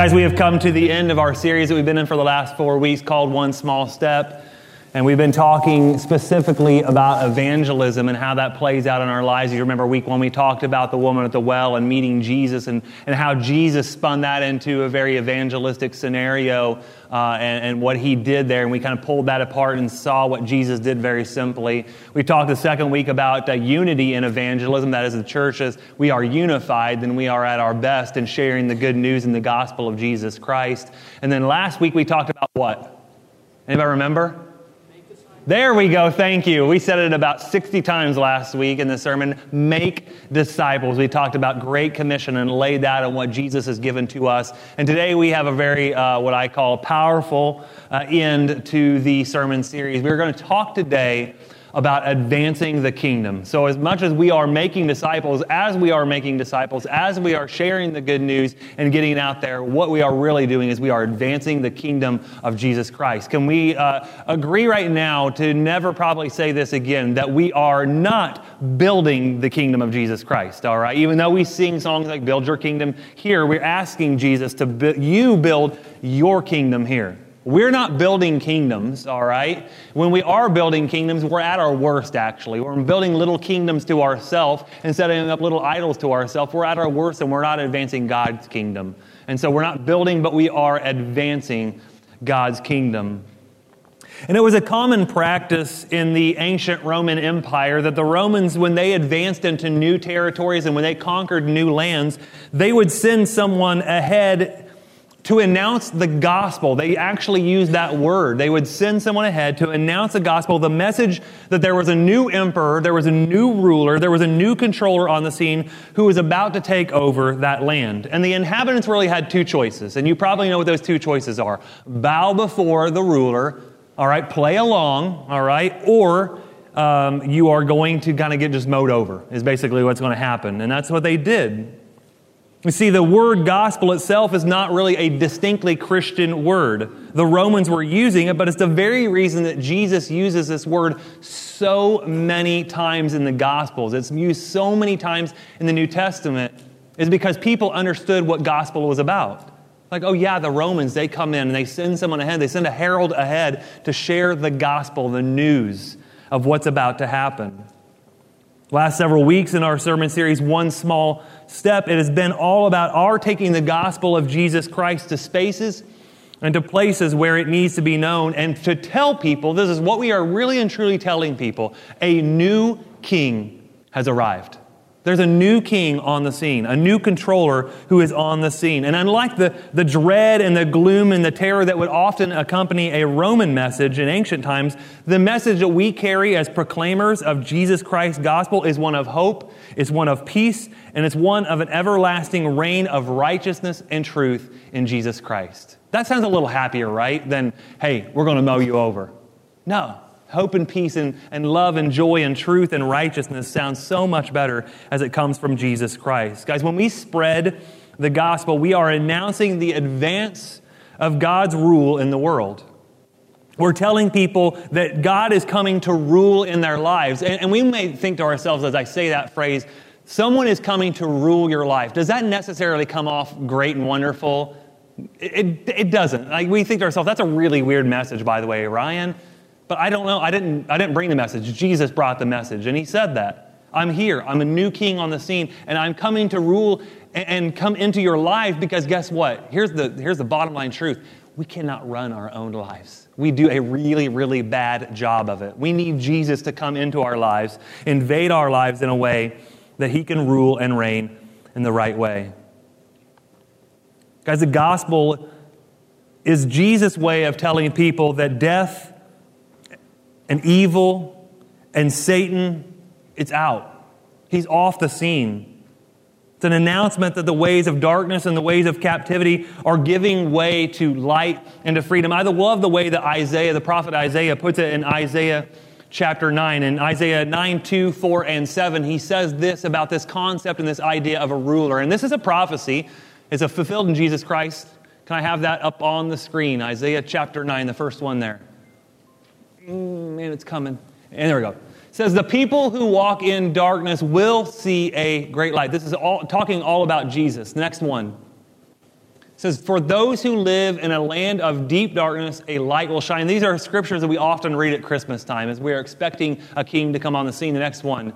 Guys, we have come to the end of our series that we've been in for the last four weeks called One Small Step. And we've been talking specifically about evangelism and how that plays out in our lives. You remember week one, we talked about the woman at the well and meeting Jesus and, and how Jesus spun that into a very evangelistic scenario uh, and, and, what he did there. And we kind of pulled that apart and saw what Jesus did very simply. We talked the second week about uh, unity in evangelism. That is, the church, as we are unified, then we are at our best in sharing the good news and the gospel of Jesus Christ. And then last week, we talked about what? Anybody remember? There we go. Thank you. We said it about 60 times last week in the sermon. Make disciples. We talked about Great Commission and laid that on what Jesus has given to us. And today we have a very, uh, what I call, powerful uh, end to the sermon series. We're going to talk today about advancing the kingdom. So, as much as we are making disciples, as we are making disciples, as we are sharing the good news and getting out there, what we are really doing is we are advancing the kingdom of Jesus Christ. Can we uh, agree right now to never probably say this again that we are not building the kingdom of Jesus Christ, all right? Even though we sing songs like Build Your Kingdom here, we're asking Jesus to bu- you build your kingdom here. We're not building kingdoms, all right? When we are building kingdoms, we're at our worst, actually. We're building little kingdoms to ourselves and setting up little idols to ourselves. We're at our worst and we're not advancing God's kingdom. And so we're not building, but we are advancing God's kingdom. And it was a common practice in the ancient Roman Empire that the Romans, when they advanced into new territories and when they conquered new lands, they would send someone ahead to announce the gospel. They actually used that word. They would send someone ahead to announce the gospel, the message that there was a new emperor, there was a new ruler, there was a new controller on the scene who was about to take over that land. And the inhabitants really had two choices. And you probably know what those two choices are bow before the ruler, all right, play along, all right, or um, you are going to kind of get just mowed over, is basically what's going to happen. And that's what they did. You see, the word gospel itself is not really a distinctly Christian word. The Romans were using it, but it's the very reason that Jesus uses this word so many times in the Gospels. It's used so many times in the New Testament, is because people understood what gospel was about. Like, oh, yeah, the Romans, they come in and they send someone ahead, they send a herald ahead to share the gospel, the news of what's about to happen. Last several weeks in our sermon series, One Small Step, it has been all about our taking the gospel of Jesus Christ to spaces and to places where it needs to be known and to tell people this is what we are really and truly telling people a new king has arrived. There's a new king on the scene, a new controller who is on the scene. And unlike the, the dread and the gloom and the terror that would often accompany a Roman message in ancient times, the message that we carry as proclaimers of Jesus Christ's gospel is one of hope, it's one of peace, and it's one of an everlasting reign of righteousness and truth in Jesus Christ. That sounds a little happier, right? Than, hey, we're going to mow you over. No, Hope and peace and, and love and joy and truth and righteousness sounds so much better as it comes from Jesus Christ. Guys, when we spread the gospel, we are announcing the advance of God's rule in the world. We're telling people that God is coming to rule in their lives. And, and we may think to ourselves as I say that phrase, someone is coming to rule your life. Does that necessarily come off great and wonderful? It, it, it doesn't. Like we think to ourselves, that's a really weird message, by the way, Ryan. But I don't know. I didn't, I didn't bring the message. Jesus brought the message, and he said that. I'm here. I'm a new king on the scene, and I'm coming to rule and come into your life because guess what? Here's the, here's the bottom line truth. We cannot run our own lives. We do a really, really bad job of it. We need Jesus to come into our lives, invade our lives in a way that he can rule and reign in the right way. Guys, the gospel is Jesus' way of telling people that death and evil and Satan, it's out. He's off the scene. It's an announcement that the ways of darkness and the ways of captivity are giving way to light and to freedom. I love the way that Isaiah, the prophet Isaiah, puts it in Isaiah chapter 9. In Isaiah 9, 2, 4, and 7, he says this about this concept and this idea of a ruler. And this is a prophecy. It's a fulfilled in Jesus Christ. Can I have that up on the screen? Isaiah chapter 9, the first one there mm, man, it's coming. And there we go. It says, The people who walk in darkness will see a great light. This is all talking all about Jesus. Next one says, For those who live in a land of deep darkness, a light will shine. These are scriptures that we often read at Christmas time as we are expecting a king to come on the scene. The next one.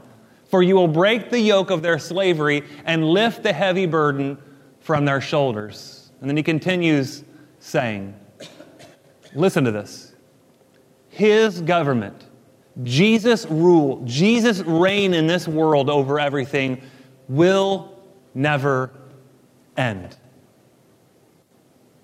For you will break the yoke of their slavery and lift the heavy burden from their shoulders. And then he continues saying, Listen to this. His government, Jesus' rule, Jesus' reign in this world over everything will never end.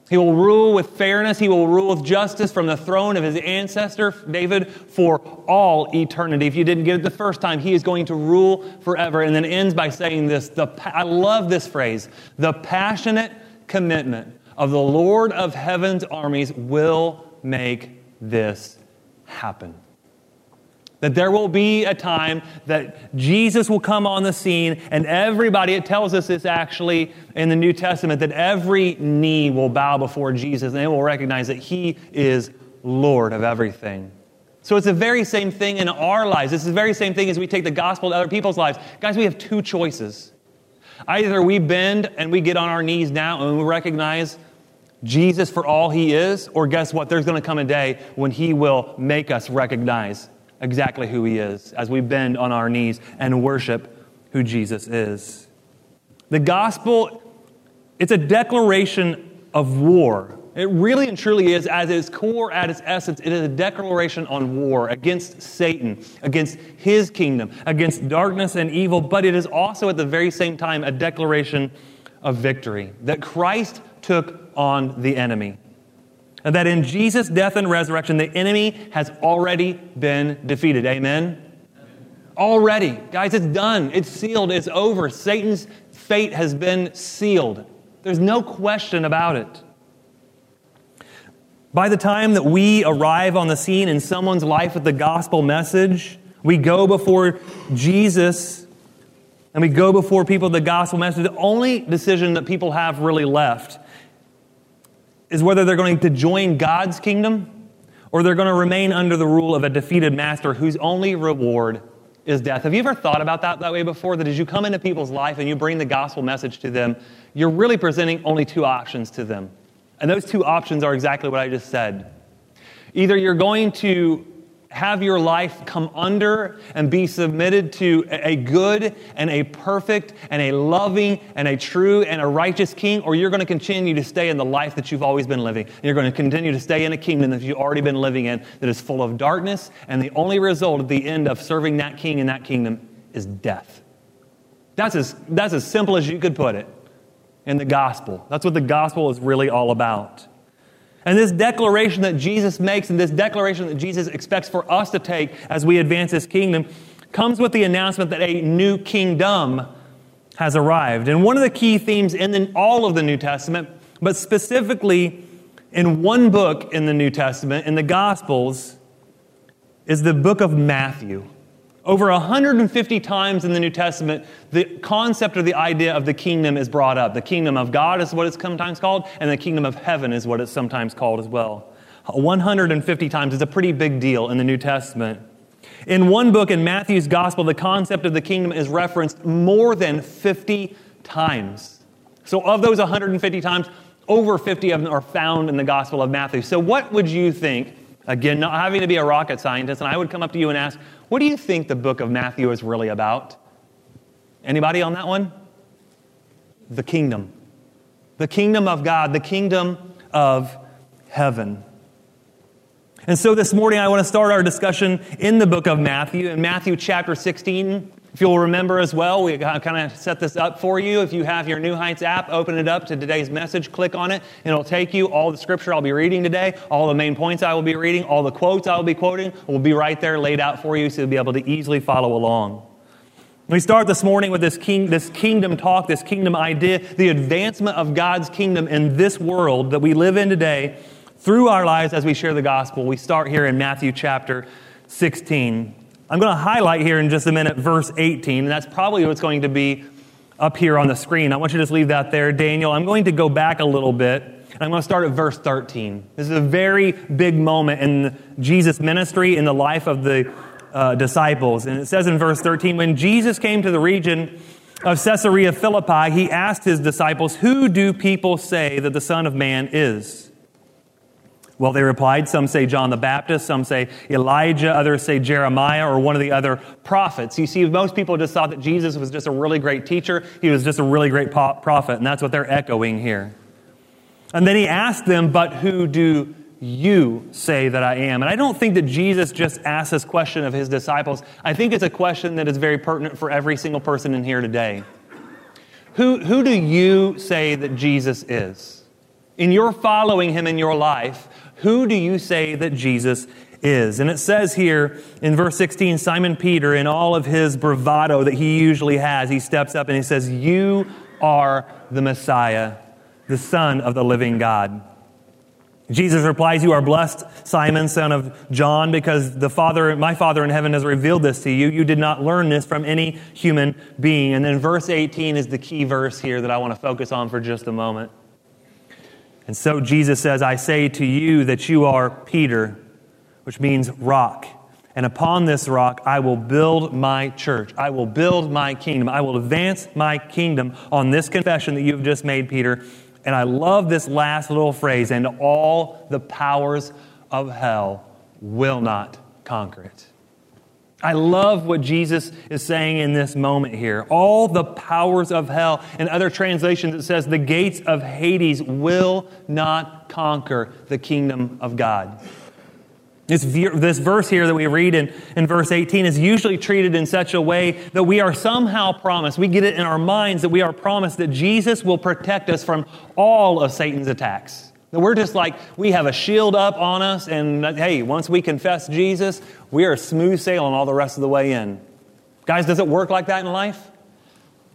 He will rule with fairness. He will rule with justice from the throne of his ancestor, David, for all eternity. If you didn't get it the first time, he is going to rule forever. And then ends by saying this the, I love this phrase the passionate commitment of the Lord of heaven's armies will make this happen. That there will be a time that Jesus will come on the scene, and everybody, it tells us this actually in the New Testament, that every knee will bow before Jesus and they will recognize that He is Lord of everything. So it's the very same thing in our lives. It's the very same thing as we take the gospel to other people's lives. Guys, we have two choices. Either we bend and we get on our knees now and we recognize Jesus for all He is, or guess what? There's going to come a day when He will make us recognize exactly who he is as we bend on our knees and worship who Jesus is. The gospel, it's a declaration of war. It really and truly is, at its core, at its essence, it is a declaration on war against Satan, against his kingdom, against darkness and evil, but it is also at the very same time a declaration of victory that Christ took on the enemy. And that in Jesus' death and resurrection, the enemy has already been defeated. Amen? Already. Guys, it's done. It's sealed. It's over. Satan's fate has been sealed. There's no question about it. By the time that we arrive on the scene in someone's life with the gospel message, we go before Jesus and we go before people the gospel message. The only decision that people have really left is whether they're going to join God's kingdom or they're going to remain under the rule of a defeated master whose only reward is death. Have you ever thought about that that way before? That as you come into people's life and you bring the gospel message to them, you're really presenting only two options to them. And those two options are exactly what I just said. Either you're going to have your life come under and be submitted to a good and a perfect and a loving and a true and a righteous king, or you're going to continue to stay in the life that you've always been living. You're going to continue to stay in a kingdom that you've already been living in that is full of darkness, and the only result at the end of serving that king in that kingdom is death. That's as, that's as simple as you could put it in the gospel. That's what the gospel is really all about. And this declaration that Jesus makes and this declaration that Jesus expects for us to take as we advance his kingdom comes with the announcement that a new kingdom has arrived. And one of the key themes in the, all of the New Testament, but specifically in one book in the New Testament, in the Gospels, is the book of Matthew. Over 150 times in the New Testament, the concept or the idea of the kingdom is brought up. The kingdom of God is what it's sometimes called, and the kingdom of heaven is what it's sometimes called as well. 150 times is a pretty big deal in the New Testament. In one book in Matthew's gospel, the concept of the kingdom is referenced more than 50 times. So, of those 150 times, over 50 of them are found in the gospel of Matthew. So, what would you think? Again, not having to be a rocket scientist, and I would come up to you and ask, what do you think the book of Matthew is really about? Anybody on that one? The kingdom. The kingdom of God, the kingdom of heaven. And so this morning I want to start our discussion in the book of Matthew, in Matthew chapter 16. If you'll remember as well, we kind of set this up for you. If you have your New Heights app, open it up to today's message, click on it, and it'll take you all the scripture I'll be reading today, all the main points I will be reading, all the quotes I will be quoting will be right there laid out for you so you'll be able to easily follow along. We start this morning with this, king, this kingdom talk, this kingdom idea, the advancement of God's kingdom in this world that we live in today through our lives as we share the gospel. We start here in Matthew chapter 16. I'm going to highlight here in just a minute verse 18, and that's probably what's going to be up here on the screen. I want you to just leave that there, Daniel. I'm going to go back a little bit, and I'm going to start at verse 13. This is a very big moment in Jesus' ministry, in the life of the uh, disciples. And it says in verse 13, when Jesus came to the region of Caesarea Philippi, he asked his disciples, Who do people say that the Son of Man is? Well, they replied, Some say John the Baptist, some say Elijah, others say Jeremiah or one of the other prophets. You see, most people just thought that Jesus was just a really great teacher, he was just a really great prophet, and that's what they're echoing here. And then he asked them, But who do you say that I am? And I don't think that Jesus just asked this question of his disciples. I think it's a question that is very pertinent for every single person in here today. Who, who do you say that Jesus is? In your following him in your life, who do you say that Jesus is? And it says here in verse 16 Simon Peter, in all of his bravado that he usually has, he steps up and he says, You are the Messiah, the Son of the living God. Jesus replies, You are blessed, Simon, son of John, because the Father, my Father in heaven has revealed this to you. You did not learn this from any human being. And then verse 18 is the key verse here that I want to focus on for just a moment. And so Jesus says, I say to you that you are Peter, which means rock. And upon this rock I will build my church. I will build my kingdom. I will advance my kingdom on this confession that you've just made, Peter and I love this last little phrase, and all the powers of hell will not conquer it. I love what Jesus is saying in this moment here. All the powers of hell. In other translations, it says the gates of Hades will not conquer the kingdom of God. This, this verse here that we read in, in verse 18 is usually treated in such a way that we are somehow promised, we get it in our minds that we are promised that Jesus will protect us from all of Satan's attacks. We're just like, we have a shield up on us, and hey, once we confess Jesus, we are smooth sailing all the rest of the way in. Guys, does it work like that in life?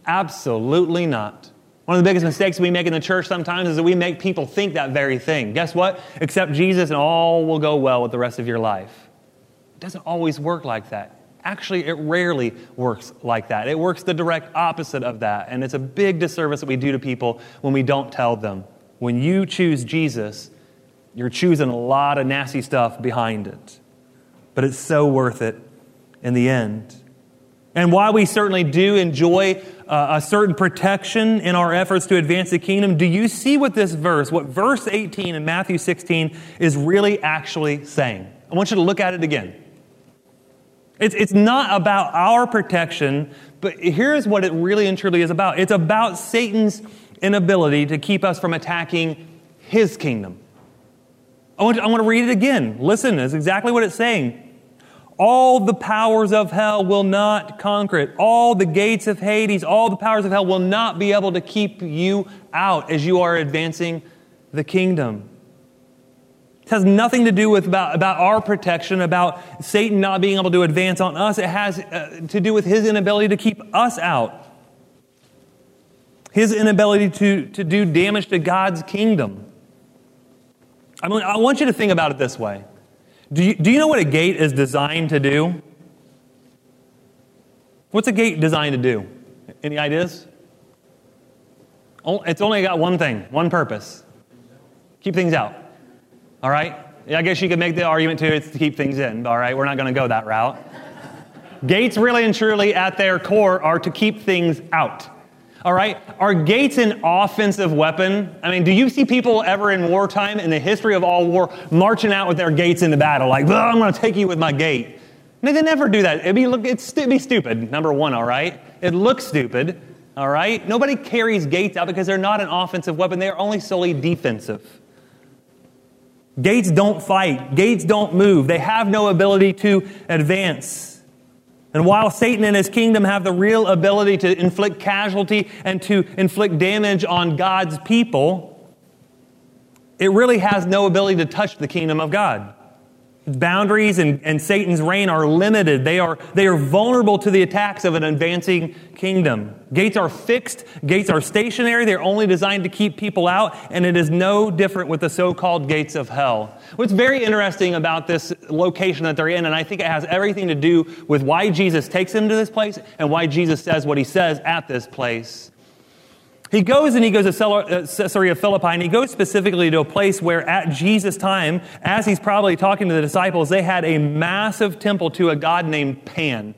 Absolutely not. One of the biggest mistakes we make in the church sometimes is that we make people think that very thing. Guess what? Accept Jesus and all will go well with the rest of your life. It doesn't always work like that. Actually, it rarely works like that. It works the direct opposite of that. And it's a big disservice that we do to people when we don't tell them. When you choose Jesus, you're choosing a lot of nasty stuff behind it. But it's so worth it in the end. And while we certainly do enjoy uh, a certain protection in our efforts to advance the kingdom, do you see what this verse, what verse 18 in Matthew 16 is really actually saying? I want you to look at it again. It's, it's not about our protection, but here's what it really and truly is about it's about Satan's inability to keep us from attacking his kingdom. I want, to, I want to read it again. Listen, it's exactly what it's saying. All the powers of hell will not conquer it. All the gates of Hades, all the powers of hell will not be able to keep you out as you are advancing the kingdom. It has nothing to do with about, about our protection, about Satan not being able to advance on us. It has uh, to do with his inability to keep us out. His inability to, to do damage to God's kingdom. I mean, I want you to think about it this way. Do you, do you know what a gate is designed to do? What's a gate designed to do? Any ideas? It's only got one thing, one purpose keep things out. All right? I guess you could make the argument too, it's to keep things in. All right? We're not going to go that route. Gates, really and truly, at their core, are to keep things out. All right? Are gates an offensive weapon? I mean, do you see people ever in wartime, in the history of all war, marching out with their gates into battle? Like, I'm going to take you with my gate. They never do that. It'd be, look, it'd be stupid, number one, all right? It looks stupid, all right? Nobody carries gates out because they're not an offensive weapon, they are only solely defensive. Gates don't fight, gates don't move, they have no ability to advance. And while Satan and his kingdom have the real ability to inflict casualty and to inflict damage on God's people, it really has no ability to touch the kingdom of God boundaries and, and Satan's reign are limited. They are, they are vulnerable to the attacks of an advancing kingdom. Gates are fixed, gates are stationary, they're only designed to keep people out, and it is no different with the so called gates of hell. What's very interesting about this location that they're in, and I think it has everything to do with why Jesus takes them to this place and why Jesus says what he says at this place, he goes and he goes to uh, Caesarea Philippi, and he goes specifically to a place where at Jesus' time, as he's probably talking to the disciples, they had a massive temple to a god named Pan.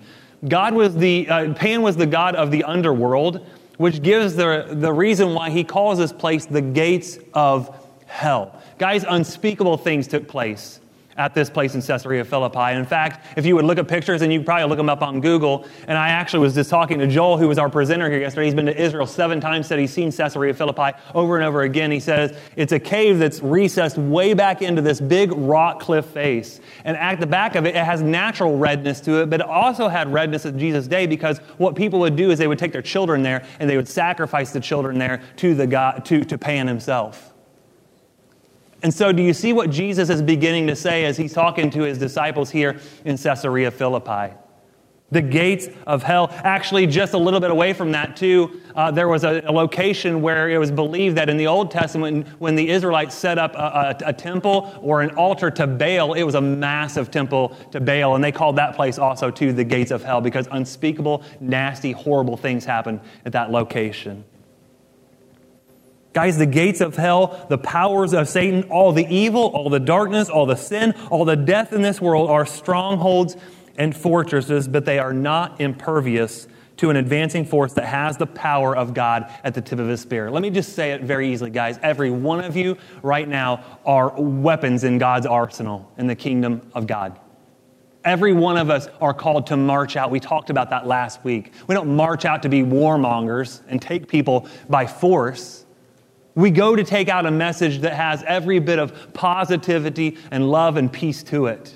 God was the, uh, Pan was the god of the underworld, which gives the, the reason why he calls this place the gates of hell. Guys, unspeakable things took place at this place in Caesarea Philippi. In fact, if you would look at pictures, and you probably look them up on Google, and I actually was just talking to Joel, who was our presenter here yesterday. He's been to Israel seven times, said he's seen Caesarea Philippi over and over again. He says it's a cave that's recessed way back into this big rock cliff face. And at the back of it, it has natural redness to it, but it also had redness at Jesus' day because what people would do is they would take their children there and they would sacrifice the children there to, the God, to, to Pan himself. And so, do you see what Jesus is beginning to say as he's talking to his disciples here in Caesarea Philippi? The gates of hell. Actually, just a little bit away from that, too, uh, there was a, a, location where it was believed that in the Old Testament, when the Israelites set up a, a, a, temple or an altar to Baal, it was a massive temple to Baal. And they called that place also, too, the gates of hell because unspeakable, nasty, horrible things happened at that location. Guys, the gates of hell, the powers of Satan, all the evil, all the darkness, all the sin, all the death in this world are strongholds and fortresses, but they are not impervious to an advancing force that has the power of God at the tip of his spear. Let me just say it very easily, guys. Every one of you right now are weapons in God's arsenal in the kingdom of God. Every one of us are called to march out. We talked about that last week. We don't march out to be warmongers and take people by force. We go to take out a message that has every bit of positivity and love and peace to it.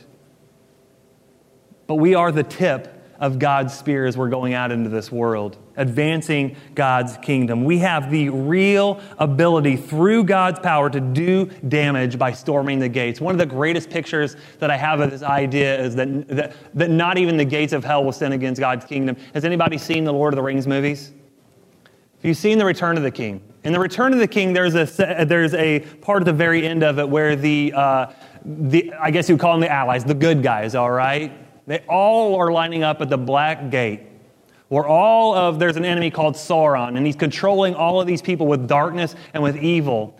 But we are the tip of God's spear as we're going out into this world, advancing God's kingdom. We have the real ability through God's power to do damage by storming the gates. One of the greatest pictures that I have of this idea is that, that, that not even the gates of hell will sin against God's kingdom. Has anybody seen the Lord of the Rings movies? Have you seen The Return of the King? In The Return of the King, there's a, there's a part at the very end of it where the, uh, the, I guess you would call them the allies, the good guys, all right? They all are lining up at the Black Gate, where all of, there's an enemy called Sauron, and he's controlling all of these people with darkness and with evil.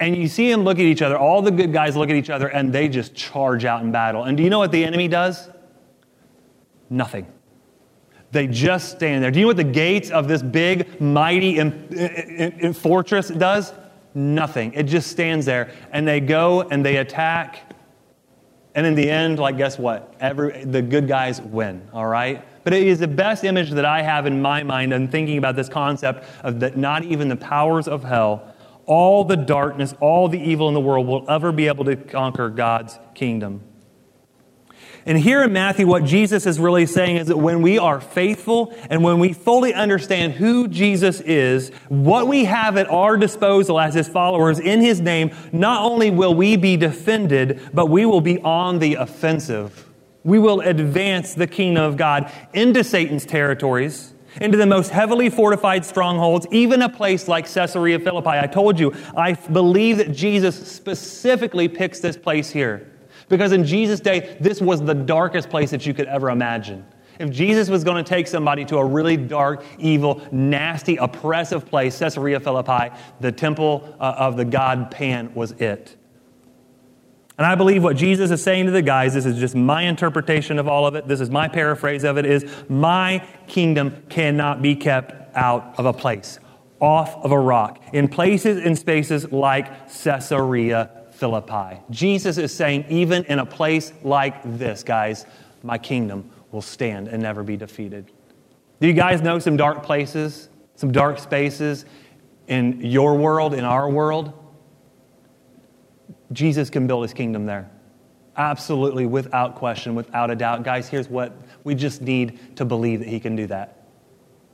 And you see them look at each other, all the good guys look at each other, and they just charge out in battle. And do you know what the enemy does? Nothing. They just stand there. Do you know what the gates of this big, mighty fortress does? Nothing. It just stands there. And they go and they attack. And in the end, like, guess what? Every, the good guys win, all right? But it is the best image that I have in my mind and thinking about this concept of that not even the powers of hell, all the darkness, all the evil in the world will ever be able to conquer God's kingdom. And here in Matthew, what Jesus is really saying is that when we are faithful and when we fully understand who Jesus is, what we have at our disposal as his followers in his name, not only will we be defended, but we will be on the offensive. We will advance the kingdom of God into Satan's territories, into the most heavily fortified strongholds, even a place like Caesarea Philippi. I told you, I believe that Jesus specifically picks this place here. Because in Jesus' day, this was the darkest place that you could ever imagine. If Jesus was going to take somebody to a really dark, evil, nasty, oppressive place, Caesarea Philippi, the temple uh, of the god Pan was it. And I believe what Jesus is saying to the guys, this is just my interpretation of all of it, this is my paraphrase of it, is my kingdom cannot be kept out of a place, off of a rock, in places and spaces like Caesarea Philippi. Jesus is saying, even in a place like this, guys, my kingdom will stand and never be defeated. Do you guys know some dark places, some dark spaces in your world, in our world? Jesus can build his kingdom there. Absolutely, without question, without a doubt. Guys, here's what we just need to believe that he can do that.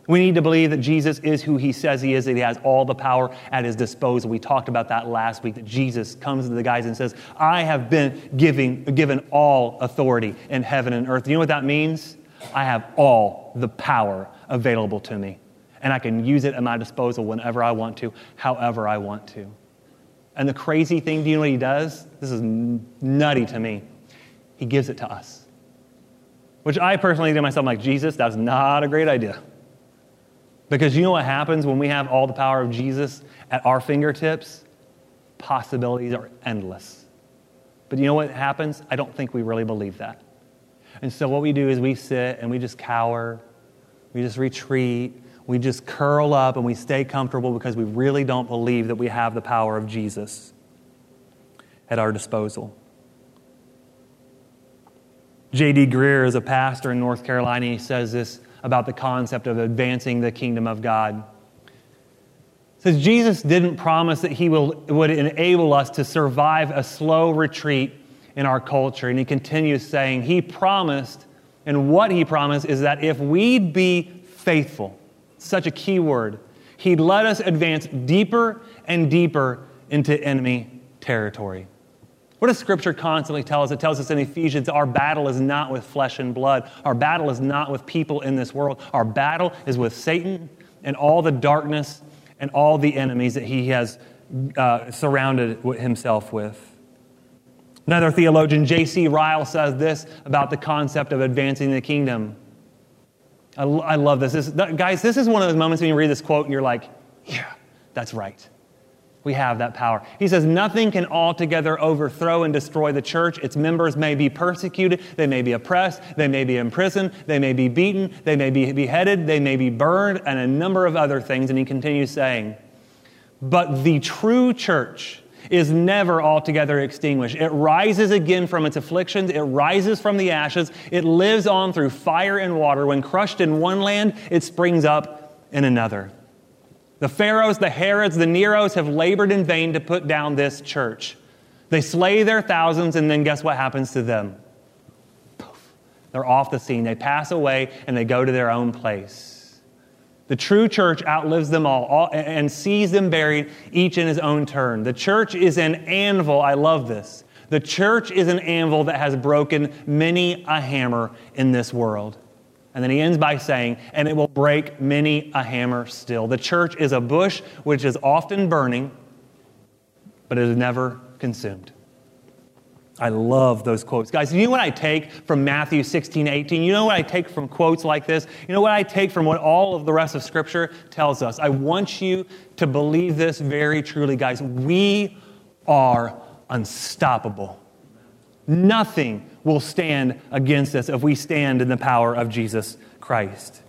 We need to believe that Jesus is who he says he is, that he has all the power at his disposal. We talked about that last week, that Jesus comes to the guys and says, I have been giving, given all authority in heaven and earth. Do you know what that means? I have all the power available to me. And I can use it at my disposal whenever I want to, however I want to. And the crazy thing, do you know what he does? This is nutty to me. He gives it to us. Which I personally think to myself, I'm like, Jesus, that's not a great idea. Because you know what happens when we have all the power of Jesus at our fingertips? Possibilities are endless. But you know what happens? I don't think we really believe that. And so what we do is we sit and we just cower, we just retreat, we just curl up and we stay comfortable because we really don't believe that we have the power of Jesus at our disposal. J.D. Greear is a pastor in North Carolina. He says this about the concept of advancing the kingdom of God. He says Jesus didn't promise that he will, would enable us to survive a slow retreat in our culture. And he continues saying, He promised, and what He promised is that if we'd be faithful, such a key word, He'd let us advance deeper and deeper into enemy territory. What does Scripture constantly tell us? It tells us in Ephesians our battle is not with flesh and blood. Our battle is not with people in this world. Our battle is with Satan and all the darkness and all the enemies that he has uh, surrounded himself with. Another theologian, J.C. Ryle, says this about the concept of advancing the kingdom. I, I love this. this. Guys, this is one of those moments when you read this quote and you're like, yeah, that's right. We have that power. He says, Nothing can altogether overthrow and destroy the church. Its members may be persecuted, they may be oppressed, they may be imprisoned, they may be beaten, they may be beheaded, they may be burned, and a number of other things. And he continues saying, But the true church, is never altogether extinguished. It rises again from its afflictions, it rises from the ashes, it lives on through fire and water. When crushed in one land, it springs up in another. The Pharaohs, the Herods, the Neros have labored in vain to put down this church. They slay their thousands, and then guess what happens to them? Poof. They're off the scene. They pass away and they go to their own place. The true church outlives them all, all, and sees them buried, each in his own turn. The church is an anvil. I love this. The church is an anvil that has broken many a hammer in this world. And then he ends by saying, and it will break many a hammer still. The church is a bush which is often burning, but it is never consumed. I love those quotes. Guys, you know what I take from Matthew 16, 18? You know what I take from quotes like this? You know what I take from what all of the rest of Scripture tells us? I want you to believe this very truly, guys. We are unstoppable. Nothing will stand against us if we stand in the power of Jesus Christ.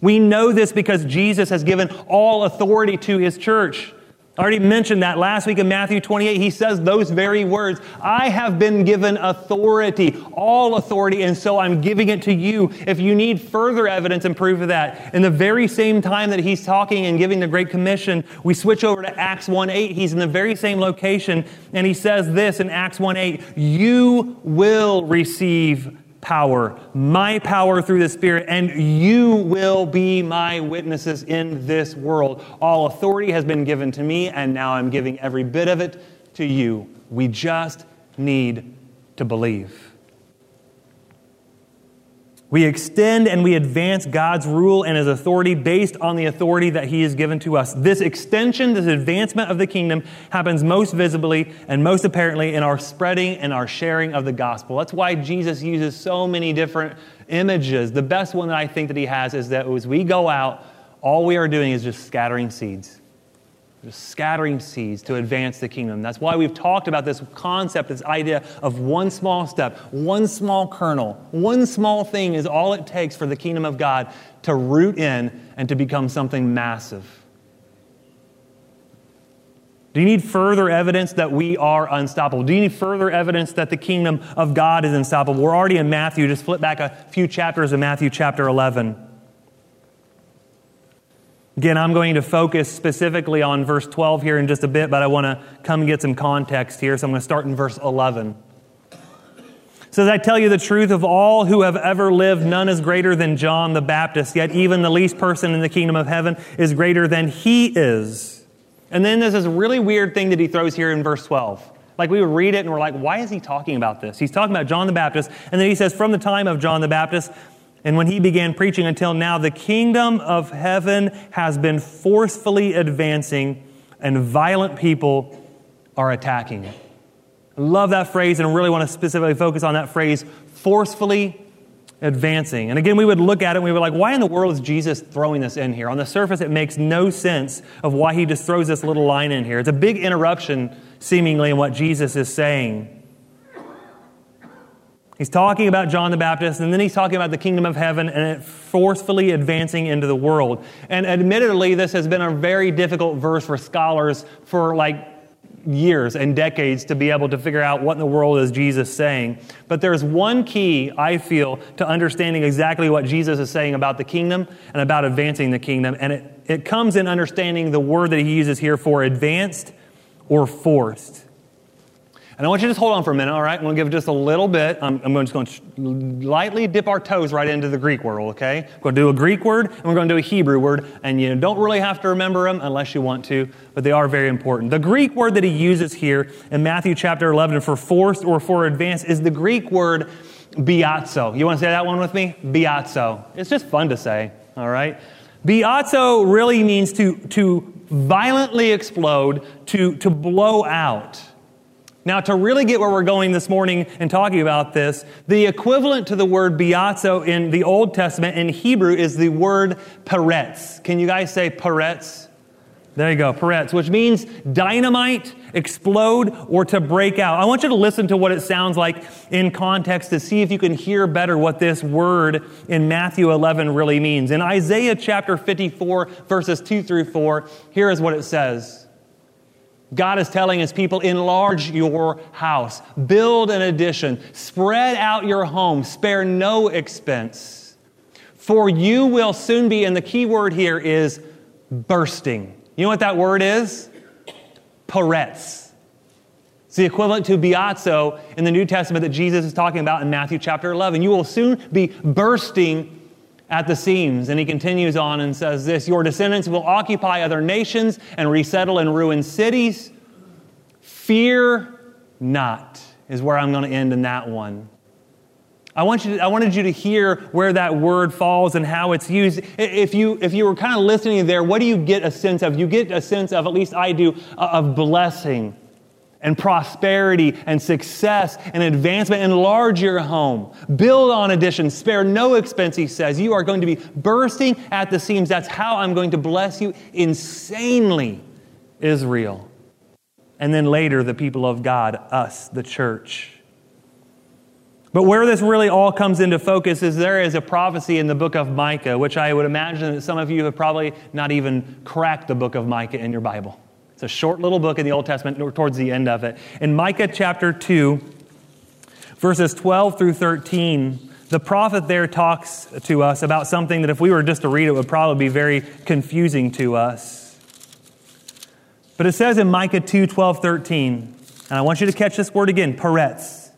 We know this because Jesus has given all authority to his church. I already mentioned that last week in Matthew 28. He says those very words I have been given authority, all authority, and so I'm giving it to you. If you need further evidence and proof of that, in the very same time that he's talking and giving the Great Commission, we switch over to Acts 1 8. He's in the very same location, and he says this in Acts 1 8 You will receive power, my power through the Spirit, and you will be my witnesses in this world. All authority has been given to me, and now I'm giving every bit of it to you. We just need to believe. We extend and we advance God's rule and his authority based on the authority that he has given to us. This extension, this advancement of the kingdom happens most visibly and most apparently in our spreading and our sharing of the gospel. That's why Jesus uses so many different images. The best one that I think that he has is that as we go out, all we are doing is just scattering seeds just scattering seeds to advance the kingdom. That's why we've talked about this concept, this idea of one small step, one small kernel, one small thing is all it takes for the kingdom of God to root in and to become something massive. Do you need further evidence that we are unstoppable? Do you need further evidence that the kingdom of God is unstoppable? We're already in Matthew. Just flip back a few chapters in Matthew chapter 11. Again, I'm going to focus specifically on verse 12 here in just a bit, but I want to come and get some context here. So I'm going to start in verse 11. It says, I tell you the truth of all who have ever lived, none is greater than John the Baptist, yet even the least person in the kingdom of heaven is greater than he is. And then there's this really weird thing that he throws here in verse 12. Like we would read it and we're like, why is he talking about this? He's talking about John the Baptist. And then he says, from the time of John the Baptist, and when he began preaching until now, the kingdom of heaven has been forcefully advancing, and violent people are attacking it. I love that phrase, and really want to specifically focus on that phrase forcefully advancing. And again, we would look at it and we were like, why in the world is Jesus throwing this in here? On the surface, it makes no sense of why he just throws this little line in here. It's a big interruption, seemingly, in what Jesus is saying. He's talking about John the Baptist, and then he's talking about the kingdom of heaven and it forcefully advancing into the world. And admittedly, this has been a very difficult verse for scholars for like years and decades to be able to figure out what in the world is Jesus saying. But there's one key, I feel, to understanding exactly what Jesus is saying about the kingdom and about advancing the kingdom. And it, it comes in understanding the word that he uses here for advanced or forced. And I want you to just hold on for a minute, all right? I'm going to give just a little bit. I'm, I'm just going to lightly dip our toes right into the Greek world, okay? We're going to do a Greek word and we're going to do a Hebrew word, and you don't really have to remember them unless you want to, but they are very important. The Greek word that he uses here in Matthew chapter 11 for forced or for advance is the Greek word biazo. You want to say that one with me? Biazo. It's just fun to say, all right? Biazo really means to, to violently explode, to, to blow out. Now, to really get where we're going this morning and talking about this, the equivalent to the word biazo in the Old Testament in Hebrew is the word peretz. Can you guys say peretz? There you go, peretz, which means dynamite, explode, or to break out. I want you to listen to what it sounds like in context to see if you can hear better what this word in Matthew 11 really means. In Isaiah chapter 54, verses 2 through 4, here is what it says. God is telling his people, enlarge your house, build an addition, spread out your home, spare no expense. For you will soon be, and the key word here is bursting. You know what that word is? Peretz. It's the equivalent to biazo in the New Testament that Jesus is talking about in Matthew chapter 11. You will soon be bursting at the seams. And he continues on and says this Your descendants will occupy other nations and resettle in ruined cities. Fear not, is where I'm going to end in that one. I, want you to, I wanted you to hear where that word falls and how it's used. If you, if you were kind of listening there, what do you get a sense of? You get a sense of, at least I do, uh, of blessing and prosperity and success and advancement. Enlarge your home. Build on additions. Spare no expense, he says. You are going to be bursting at the seams. That's how I'm going to bless you insanely, Israel. And then later, the people of God, us, the church. But where this really all comes into focus is there is a prophecy in the book of Micah, which I would imagine that some of you have probably not even cracked the book of Micah in your Bible. It's a short little book in the Old Testament towards the end of it. In Micah chapter 2, verses 12 through 13, the prophet there talks to us about something that if we were just to read it would probably be very confusing to us. But it says in Micah 2, 12, 13, and I want you to catch this word again, peretz.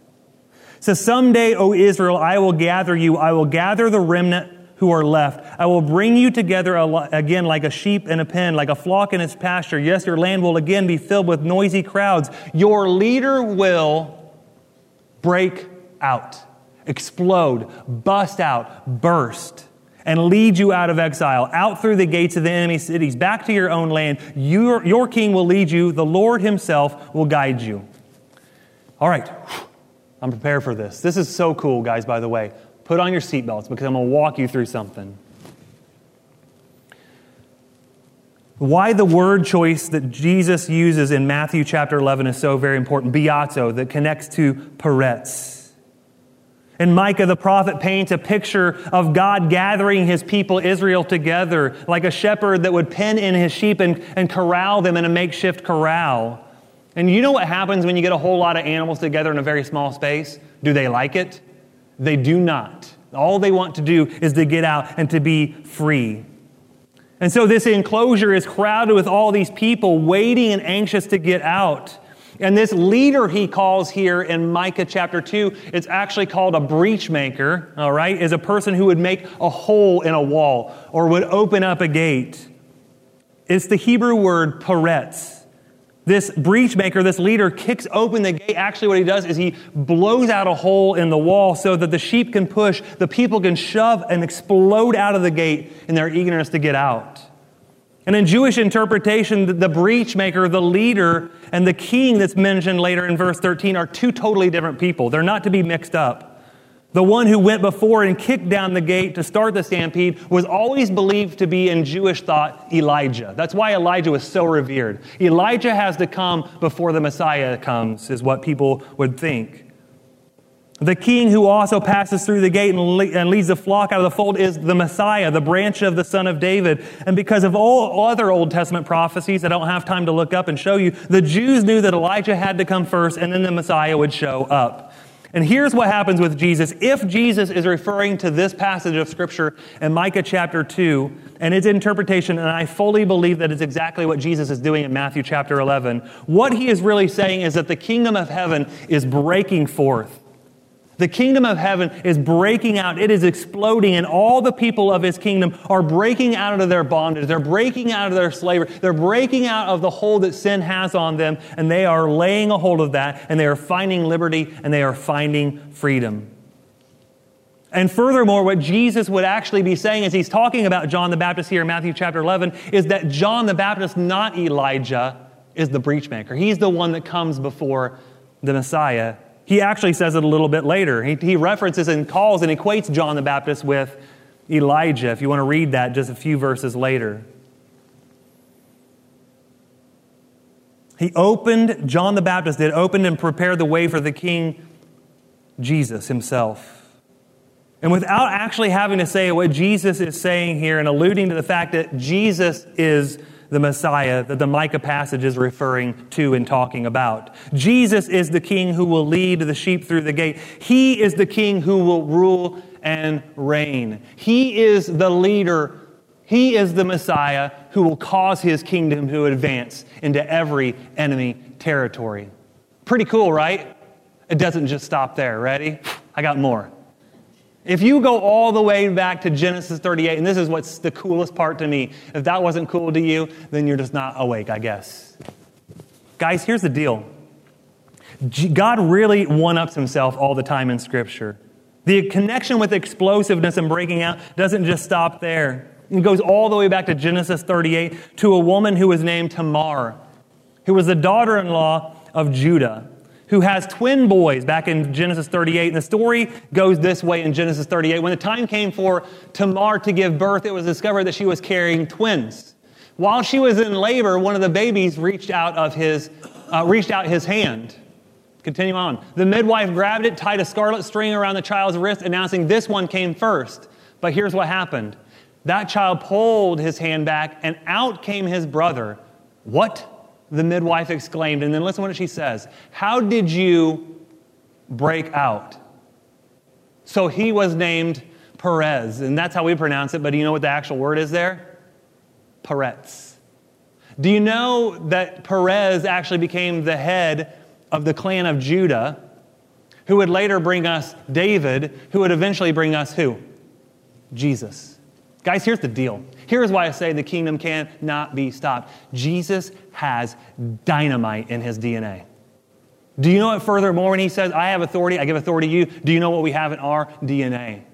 Says, Someday, O Israel, I will gather you, I will gather the remnant who are left. I will bring you together again like a sheep in a pen, like a flock in its pasture. Yes, your land will again be filled with noisy crowds. Your leader will break out, explode, bust out, burst, and lead you out of exile, out through the gates of the enemy cities, back to your own land. Your, your king will lead you, the Lord himself will guide you. All right. I'm prepared for this. This is so cool, guys, by the way. Put on your seatbelts because I'm going to walk you through something. Why the word choice that Jesus uses in Matthew chapter 11 is so very important. Biazo, that connects to Peretz. And Micah the prophet paints a picture of God gathering his people Israel together like a shepherd that would pen in his sheep and, and corral them in a makeshift corral. And you know what happens when you get a whole lot of animals together in a very small space? Do they like it? They do not. All they want to do is to get out and to be free. And so this enclosure is crowded with all these people waiting and anxious to get out. And this leader he calls here in Micah chapter 2, it's actually called a breach maker, all right, is a person who would make a hole in a wall or would open up a gate. It's the Hebrew word peretz. This breach maker, this leader, kicks open the gate. Actually, what he does is he blows out a hole in the wall so that the sheep can push, the people can shove and explode out of the gate in their eagerness to get out. And in Jewish interpretation, the breach maker, the leader, and the king that's mentioned later in verse 13 are two totally different people. They're not to be mixed up. The one who went before and kicked down the gate to start the stampede was always believed to be, in Jewish thought, Elijah. That's why Elijah was so revered. Elijah has to come before the Messiah comes, is what people would think. The king who also passes through the gate and, leads the flock out of the fold is the Messiah, the branch of the son of David. And because of all other Old Testament prophecies, I don't have time to look up and show you, the Jews knew that Elijah had to come first and then the Messiah would show up. And here's what happens with Jesus. If Jesus is referring to this passage of Scripture in Micah chapter 2 and its interpretation, and I fully believe that it's exactly what Jesus is doing in Matthew chapter 11, what he is really saying is that the kingdom of heaven is breaking forth. The kingdom of heaven is breaking out. It is exploding, and all the people of his kingdom are breaking out of their bondage. They're breaking out of their slavery. They're breaking out of the hold that sin has on them, and they are laying a hold of that, and they are finding liberty, and they are finding freedom. And furthermore, what Jesus would actually be saying as he's talking about John the Baptist here in Matthew chapter 11 is that John the Baptist, not Elijah, is the breachmaker. He's the one that comes before the Messiah he actually says it a little bit later. He, he references and calls and equates John the Baptist with Elijah, if you want to read that just a few verses later. He opened, John the Baptist did, opened and prepared the way for the King Jesus himself. And without actually having to say what Jesus is saying here and alluding to the fact that Jesus is the Messiah that the Micah passage is referring to and talking about. Jesus is the king who will lead the sheep through the gate. He is the king who will rule and reign. He is the leader. He is the Messiah who will cause his kingdom to advance into every enemy territory. Pretty cool, right? It doesn't just stop there. Ready? I got more. If you go all the way back to Genesis 38, and this is what's the coolest part to me, if that wasn't cool to you, then you're just not awake, I guess. Guys, here's the deal God really one ups himself all the time in Scripture. The connection with explosiveness and breaking out doesn't just stop there. It goes all the way back to Genesis 38 to a woman who was named Tamar, who was the daughter in law of Judah who has twin boys back in Genesis 38. And the story goes this way in Genesis 38. When the time came for Tamar to give birth, it was discovered that she was carrying twins. While she was in labor, one of the babies reached out of his, uh, reached out his hand. Continue on. The midwife grabbed it, tied a scarlet string around the child's wrist, announcing this one came first. But here's what happened. That child pulled his hand back, and out came his brother. What? The midwife exclaimed. And then listen what she says How did you break out? So he was named Perez, and that's how we pronounce it, but do you know what the actual word is there? Peretz. Do you know that Perez actually became the head of the clan of Judah, who would later bring us David, who would eventually bring us who? Jesus. Guys, here's the deal. Here's why I say the kingdom cannot be stopped. Jesus has dynamite in his DNA. Do you know it furthermore when he says, I have authority, I give authority to you? Do you know what we have in our DNA?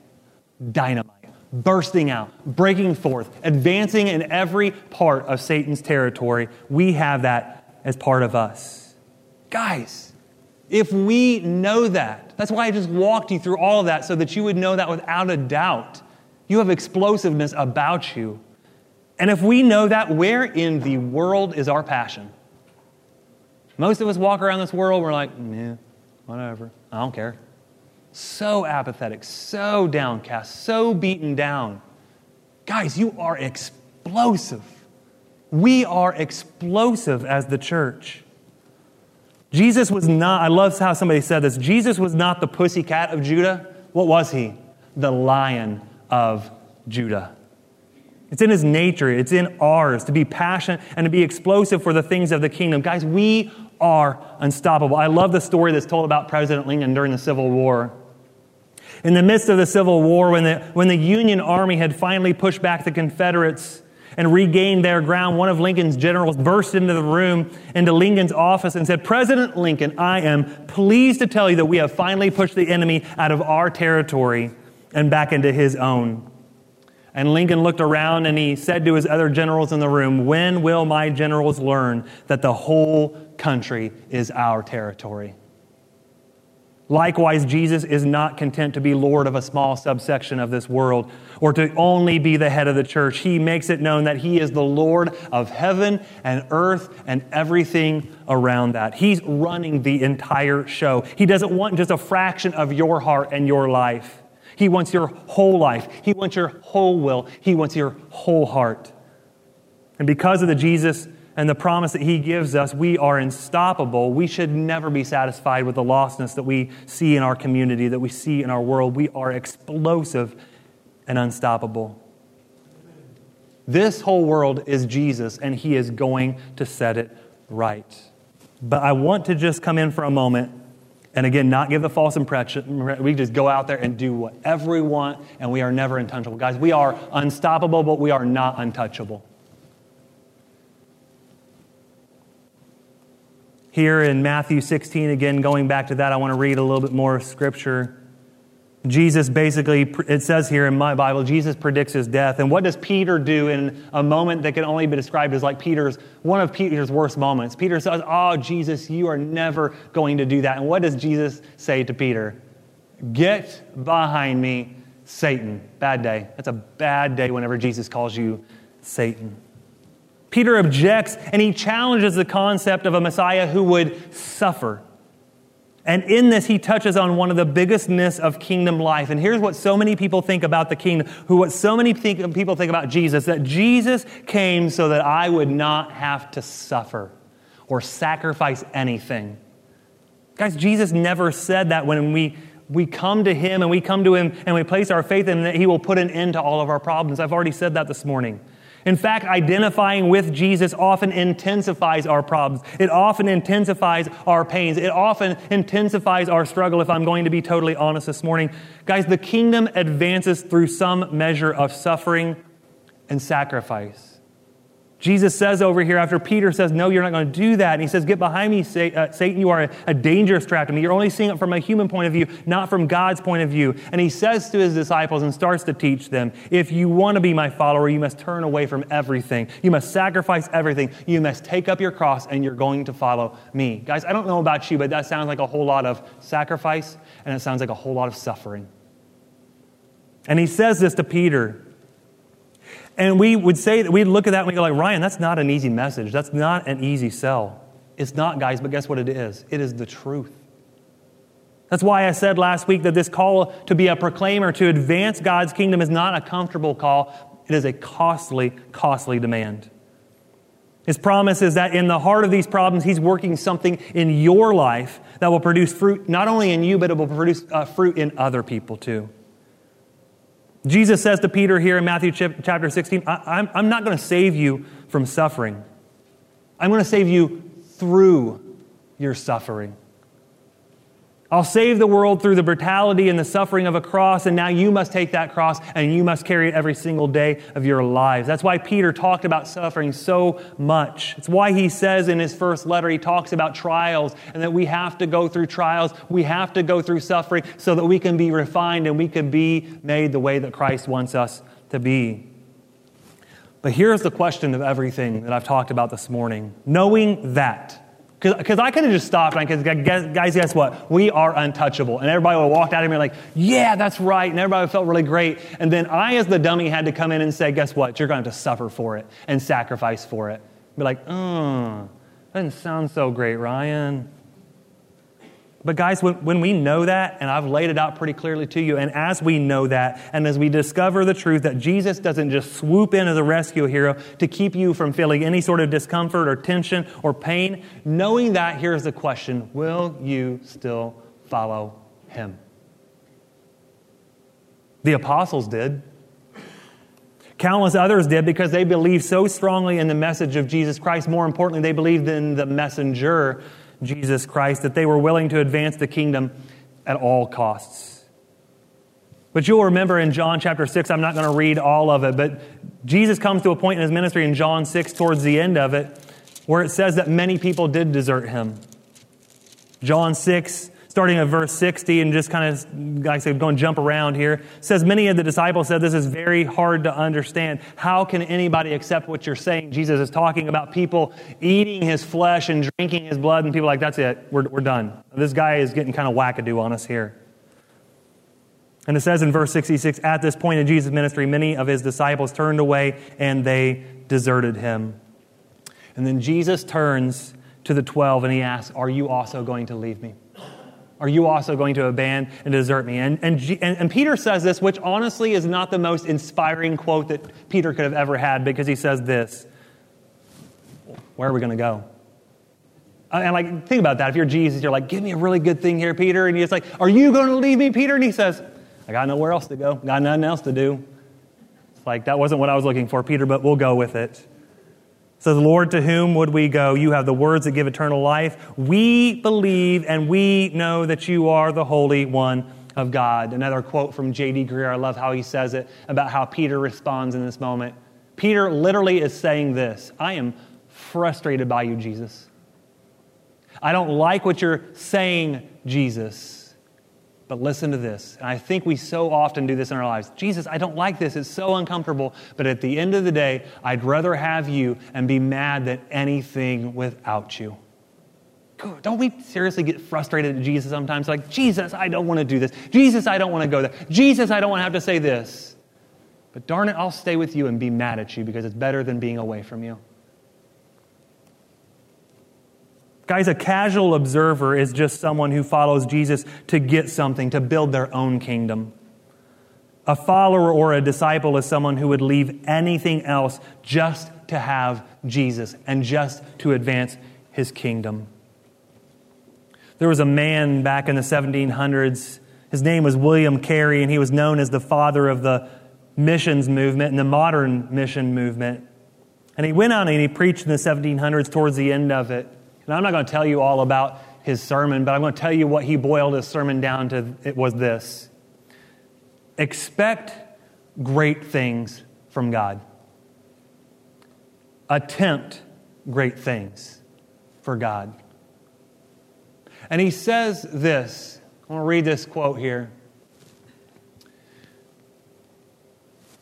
Dynamite. Bursting out, breaking forth, advancing in every part of Satan's territory. We have that as part of us. Guys, if we know that, that's why I just walked you through all of that so that you would know that without a doubt. You have explosiveness about you. And if we know that, where in the world is our passion? Most of us walk around this world, we're like, yeah, whatever, I don't care. So apathetic, so downcast, so beaten down. Guys, you are explosive. We are explosive as the church. Jesus was not, I love how somebody said this. Jesus was not the pussycat of Judah. What was he? The lion of Judah. It's in his nature, it's in ours to be passionate and to be explosive for the things of the kingdom. Guys, we are unstoppable. I love the story that's told about President Lincoln during the Civil War. In the midst of the Civil War, when the, when the Union Army had finally pushed back the Confederates and regained their ground, one of Lincoln's generals burst into the room, into Lincoln's office, and said, President Lincoln, I am pleased to tell you that we have finally pushed the enemy out of our territory and back into his own. And Lincoln looked around and he said to his other generals in the room, When will my generals learn that the whole country is our territory? Likewise, Jesus is not content to be Lord of a small subsection of this world or to only be the head of the church. He makes it known that He is the Lord of heaven and earth and everything around that. He's running the entire show. He doesn't want just a fraction of your heart and your life. He wants your whole life. He wants your whole will. He wants your whole heart. And because of the Jesus and the promise that He gives us, we are unstoppable. We should never be satisfied with the lostness that we see in our community, that we see in our world. We are explosive and unstoppable. This whole world is Jesus, and He is going to set it right. But I want to just come in for a moment and again, not give the false impression. We just go out there and do whatever we want, and we are never untouchable. Guys, we are unstoppable, but we are not untouchable. Here in Matthew 16, again, going back to that, I want to read a little bit more scripture. Jesus basically, it says here in my Bible, Jesus predicts his death. And what does Peter do in a moment that can only be described as like Peter's, one of Peter's worst moments? Peter says, Oh, Jesus, you are never going to do that. And what does Jesus say to Peter? Get behind me, Satan. Bad day. That's a bad day whenever Jesus calls you Satan. Peter objects and he challenges the concept of a Messiah who would suffer. And in this, he touches on one of the biggest myths of kingdom life. And here's what so many people think about the kingdom, who what so many think, people think about Jesus, that Jesus came so that I would not have to suffer or sacrifice anything. Guys, Jesus never said that when we, we come to him and we come to him and we place our faith in him, that he will put an end to all of our problems. I've already said that this morning. In fact, identifying with Jesus often intensifies our problems. It often intensifies our pains. It often intensifies our struggle, if I'm going to be totally honest this morning. Guys, the kingdom advances through some measure of suffering and sacrifice. Jesus says over here, after Peter says, No, you're not going to do that, and he says, Get behind me, uh, Satan, you are a dangerous trap to me. You're only seeing it from a human point of view, not from God's point of view. And he says to his disciples and starts to teach them, If you want to be my follower, you must turn away from everything. You must sacrifice everything. You must take up your cross, and you're going to follow me. Guys, I don't know about you, but that sounds like a whole lot of sacrifice, and it sounds like a whole lot of suffering. And he says this to Peter. And we would say that we'd look at that and we go like, Ryan, that's not an easy message. That's not an easy sell. It's not, guys, but guess what it is? It is the truth. That's why I said last week that this call to be a proclaimer, to advance God's kingdom, is not a comfortable call. It is a costly, costly demand. His promise is that in the heart of these problems, He's working something in your life that will produce fruit, not only in you, but it will produce uh, fruit in other people too. Jesus says to Peter here in Matthew chapter 16, I, am not going to save you from suffering. I'm going to save you through your suffering. I'll save the world through the brutality and the suffering of a cross, and now you must take that cross and you must carry it every single day of your lives. That's why Peter talked about suffering so much. It's why he says in his first letter, he talks about trials and that we have to go through trials, we have to go through suffering so that we can be refined and we can be made the way that Christ wants us to be. But here's the question of everything that I've talked about this morning knowing that because I could have just stopped, because guys, guess what? We are untouchable. And everybody would have walked out of me like, yeah, that's right. And everybody felt really great. And then I, as the dummy, had to come in and say, guess what? You're going to have to suffer for it and sacrifice for it. Be like, oh, that didn't sound so great, Ryan. But, guys, when, we know that, and I've laid it out pretty clearly to you, and as we know that, and as we discover the truth that Jesus doesn't just swoop in as a rescue hero to keep you from feeling any sort of discomfort or tension or pain, knowing that, here's the question Will you still follow him? The apostles did. Countless others did because they believed so strongly in the message of Jesus Christ. More importantly, they believed in the messenger Jesus Christ, that they were willing to advance the kingdom at all costs. But you'll remember in John chapter 6, I'm not going to read all of it, but Jesus comes to a point in his ministry in John 6, towards the end of it, where it says that many people did desert him. John 6, starting at verse 60 and just kind of, like I said, going jump around here. says, Many of the disciples said this is very hard to understand. How can anybody accept what you're saying? Jesus is talking about people eating his flesh and drinking his blood, and people like, that's it, we're, we're done. This guy is getting kind of wackadoo on us here. And it says in verse 66 At this point in Jesus' ministry, many of his disciples turned away and they deserted him. And then Jesus turns to the 12 and he asks, Are you also going to leave me? Are you also going to abandon and desert me? And, and, and, Peter says this, which honestly is not the most inspiring quote that Peter could have ever had because he says this Where are we going to go? Uh, and like, think about that. If you're Jesus, you're like, Give me a really good thing here, Peter. And he's like, Are you going to leave me, Peter? And he says, I got nowhere else to go, got nothing else to do. It's like, that wasn't what I was looking for, Peter, but we'll go with it. Says, Lord, to whom would we go? You have the words that give eternal life. We believe and we know that you are the Holy One of God. Another quote from J.D. Greear. I love how he says it about how Peter responds in this moment. Peter literally is saying this I am frustrated by you, Jesus. I don't like what you're saying, Jesus. But listen to this. And I think we so often do this in our lives. Jesus, I don't like this. It's so uncomfortable. But at the end of the day, I'd rather have you and be mad than anything without you. Don't we seriously get frustrated at Jesus sometimes? Like, Jesus, I don't want to do this. Jesus, I don't want to go there. Jesus, I don't want to have to say this. But darn it, I'll stay with you and be mad at you because it's better than being away from you. Guys, a casual observer is just someone who follows Jesus to get something, to build their own kingdom. A follower or a disciple is someone who would leave anything else just to have Jesus and just to advance his kingdom. There was a man back in the 1700s. His name was William Carey, and he was known as the father of the missions movement and the modern mission movement. And he went out and he preached in the 1700s towards the end of it. And I'm not going to tell you all about his sermon, but I'm going to tell you what he boiled his sermon down to. It was this Expect great things from God, attempt great things for God. And he says this. I want to read this quote here.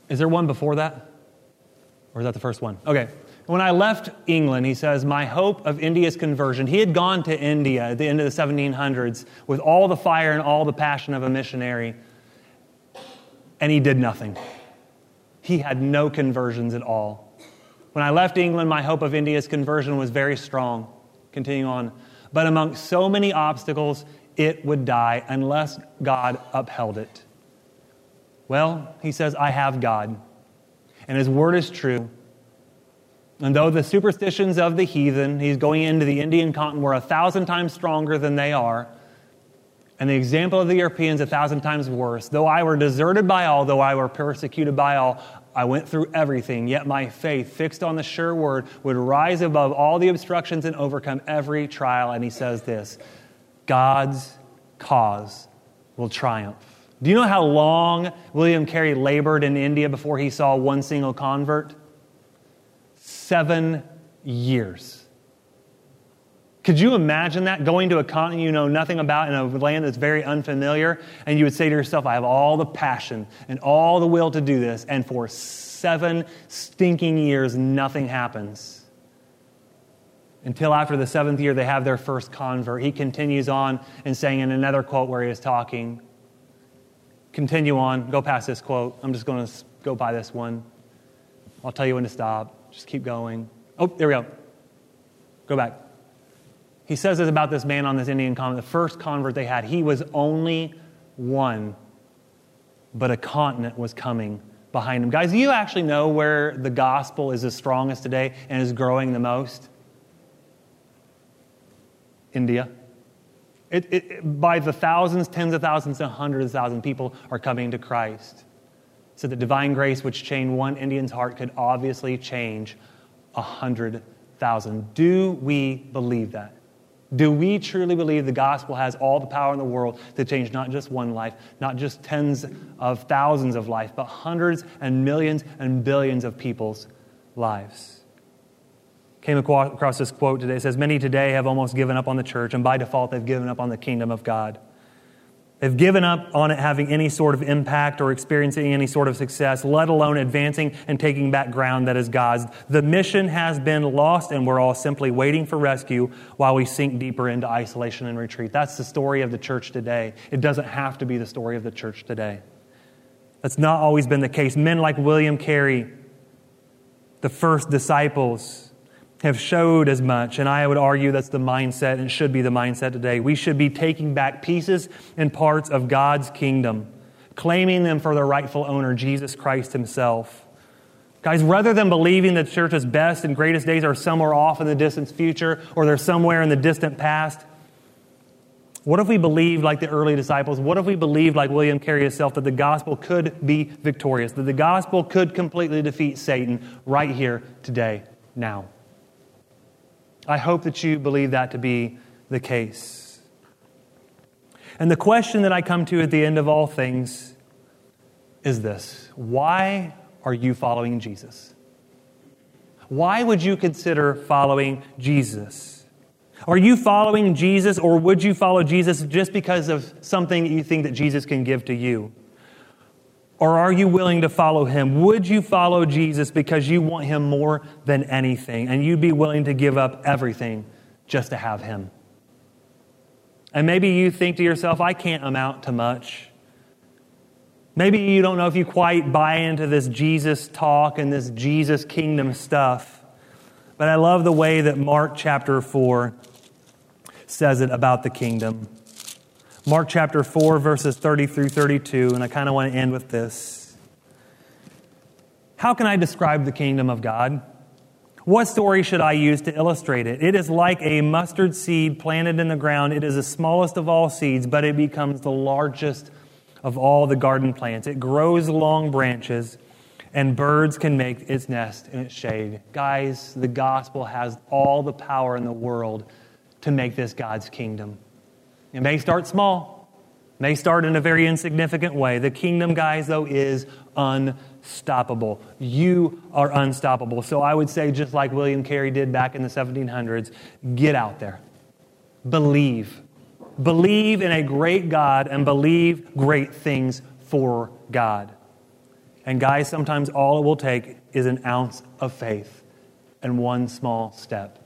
Is there one before that? Or is that the first one? Okay. When I left England, he says, my hope of India's conversion, he had gone to India at the end of the 1700s with all the fire and all the passion of a missionary, and he did nothing. He had no conversions at all. When I left England, my hope of India's conversion was very strong. Continuing on. But among so many obstacles, it would die unless God upheld it. Well, he says, I have God, and his word is true. And though the superstitions of the heathen, he's going into the Indian continent, were a thousand times stronger than they are, and the example of the Europeans a thousand times worse. Though I were deserted by all, though I were persecuted by all, I went through everything, yet my faith, fixed on the sure word, would rise above all the obstructions and overcome every trial. And he says this God's cause will triumph. Do you know how long William Carey labored in India before he saw one single convert? Seven years. Could you imagine that? Going to a continent you know nothing about in a land that's very unfamiliar, and you would say to yourself, I have all the passion and all the will to do this, and for seven stinking years, nothing happens. Until after the seventh year, they have their first convert. He continues on and saying in another quote where he is talking, continue on, go past this quote. I'm just going to go by this one. I'll tell you when to stop. Just keep going. Oh, there we go. Go back. He says this about this man on this Indian continent. The first convert they had, he was only one, but a continent was coming behind him. Guys, do you actually know where the gospel is the strongest today and is growing the most? India. It, it, by the thousands, tens of thousands, and hundreds of thousands, people are coming to Christ. So that divine grace, which changed one Indian's heart, could obviously change a hundred thousand. Do we believe that? Do we truly believe the gospel has all the power in the world to change not just one life, not just tens of thousands of life, but hundreds and millions and billions of people's lives? Came across this quote today. It says, Many today have almost given up on the church, and by default, they've given up on the kingdom of God. They've given up on it having any sort of impact or experiencing any sort of success, let alone advancing and taking back ground that is God's. The mission has been lost, and we're all simply waiting for rescue while we sink deeper into isolation and retreat. That's the story of the church today. It doesn't have to be the story of the church today. That's not always been the case. Men like William Carey, the first disciples, have showed as much, and I would argue that's the mindset and should be the mindset today. We should be taking back pieces and parts of God's kingdom, claiming them for their rightful owner, Jesus Christ Himself. Guys, rather than believing that church's best and greatest days are somewhere off in the distant future or they're somewhere in the distant past, what if we believed like the early disciples? What if we believed like William Carey himself that the gospel could be victorious, that the gospel could completely defeat Satan right here, today, now? I hope that you believe that to be the case. And the question that I come to at the end of all things is this Why are you following Jesus? Why would you consider following Jesus? Are you following Jesus, or would you follow Jesus just because of something you think that Jesus can give to you? Or are you willing to follow him? Would you follow Jesus because you want him more than anything and you'd be willing to give up everything just to have him? And maybe you think to yourself, I can't amount to much. Maybe you don't know if you quite buy into this Jesus talk and this Jesus kingdom stuff. But I love the way that Mark chapter 4 says it about the kingdom. Mark chapter 4, verses 30 through 32, and I kind of want to end with this. How can I describe the kingdom of God? What story should I use to illustrate it? It is like a mustard seed planted in the ground. It is the smallest of all seeds, but it becomes the largest of all the garden plants. It grows long branches, and birds can make its nest in its shade. Guys, the gospel has all the power in the world to make this God's kingdom. It may start small, may start in a very insignificant way. The kingdom, guys, though, is unstoppable. You are unstoppable. So I would say, just like William Carey did back in the 1700s, get out there. Believe. Believe in a great God and believe great things for God. And guys, sometimes all it will take is an ounce of faith and one small step.